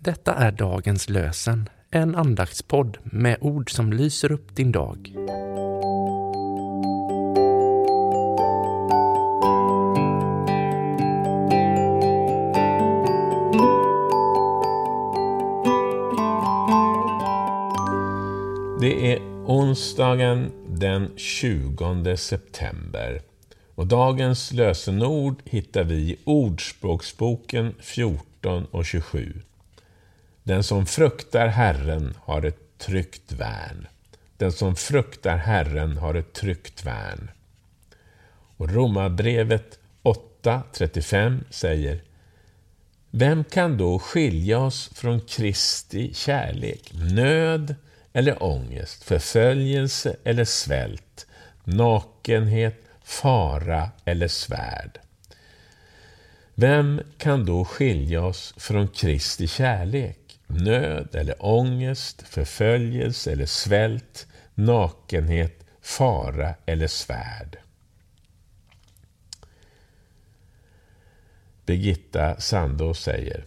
Detta är dagens lösen, en andaktspodd med ord som lyser upp din dag. Det är onsdagen den 20 september och dagens lösenord hittar vi i Ordspråksboken 14 och 27. Den som fruktar Herren har ett tryggt värn. Den som fruktar Herren har ett tryggt värn. Och Romarbrevet 8.35 säger Vem kan då skilja oss från Kristi kärlek? Nöd eller ångest, förföljelse eller svält, nakenhet, fara eller svärd. Vem kan då skilja oss från Kristi kärlek? Nöd eller ångest, förföljelse eller svält, nakenhet, fara eller svärd. Birgitta Sandå säger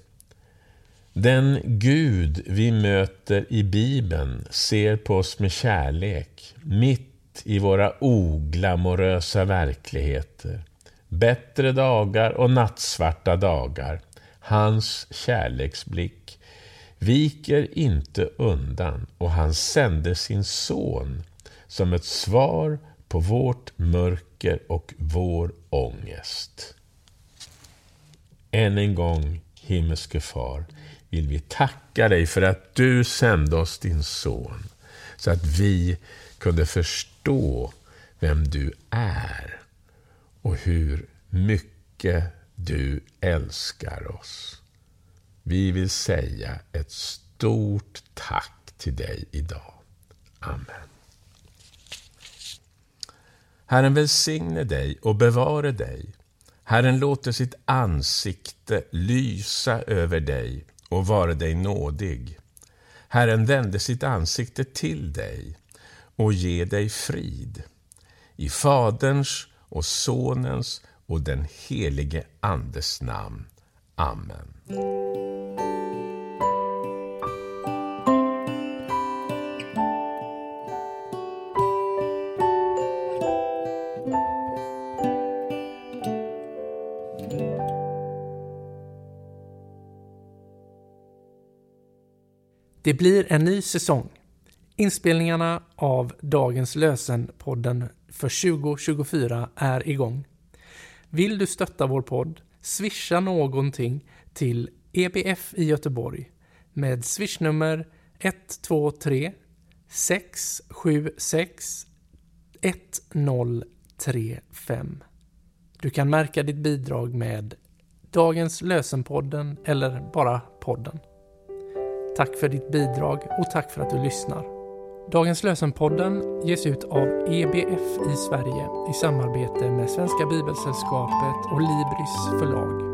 Den Gud vi möter i Bibeln ser på oss med kärlek, mitt i våra oglamorösa verkligheter. Bättre dagar och nattsvarta dagar. Hans kärleksblick viker inte undan och han sände sin son som ett svar på vårt mörker och vår ångest. Än en gång, himmelske far, vill vi tacka dig för att du sände oss din son så att vi kunde förstå vem du är och hur mycket du älskar oss. Vi vill säga ett stort tack till dig idag. Amen. Herren välsigne dig och bevare dig. Herren låter sitt ansikte lysa över dig och vara dig nådig. Herren vände sitt ansikte till dig och ge dig frid. I Faderns och Sonens och den helige Andes namn. Amen. Det blir en ny säsong. Inspelningarna av dagens lösenpodden för 2024 är igång. Vill du stötta vår podd? Swisha någonting till EBF i Göteborg med swishnummer 123 676 1035. Du kan märka ditt bidrag med Dagens lösenpodden eller bara podden. Tack för ditt bidrag och tack för att du lyssnar. Dagens lösenpodden ges ut av EBF i Sverige i samarbete med Svenska Bibelsällskapet och Libris förlag.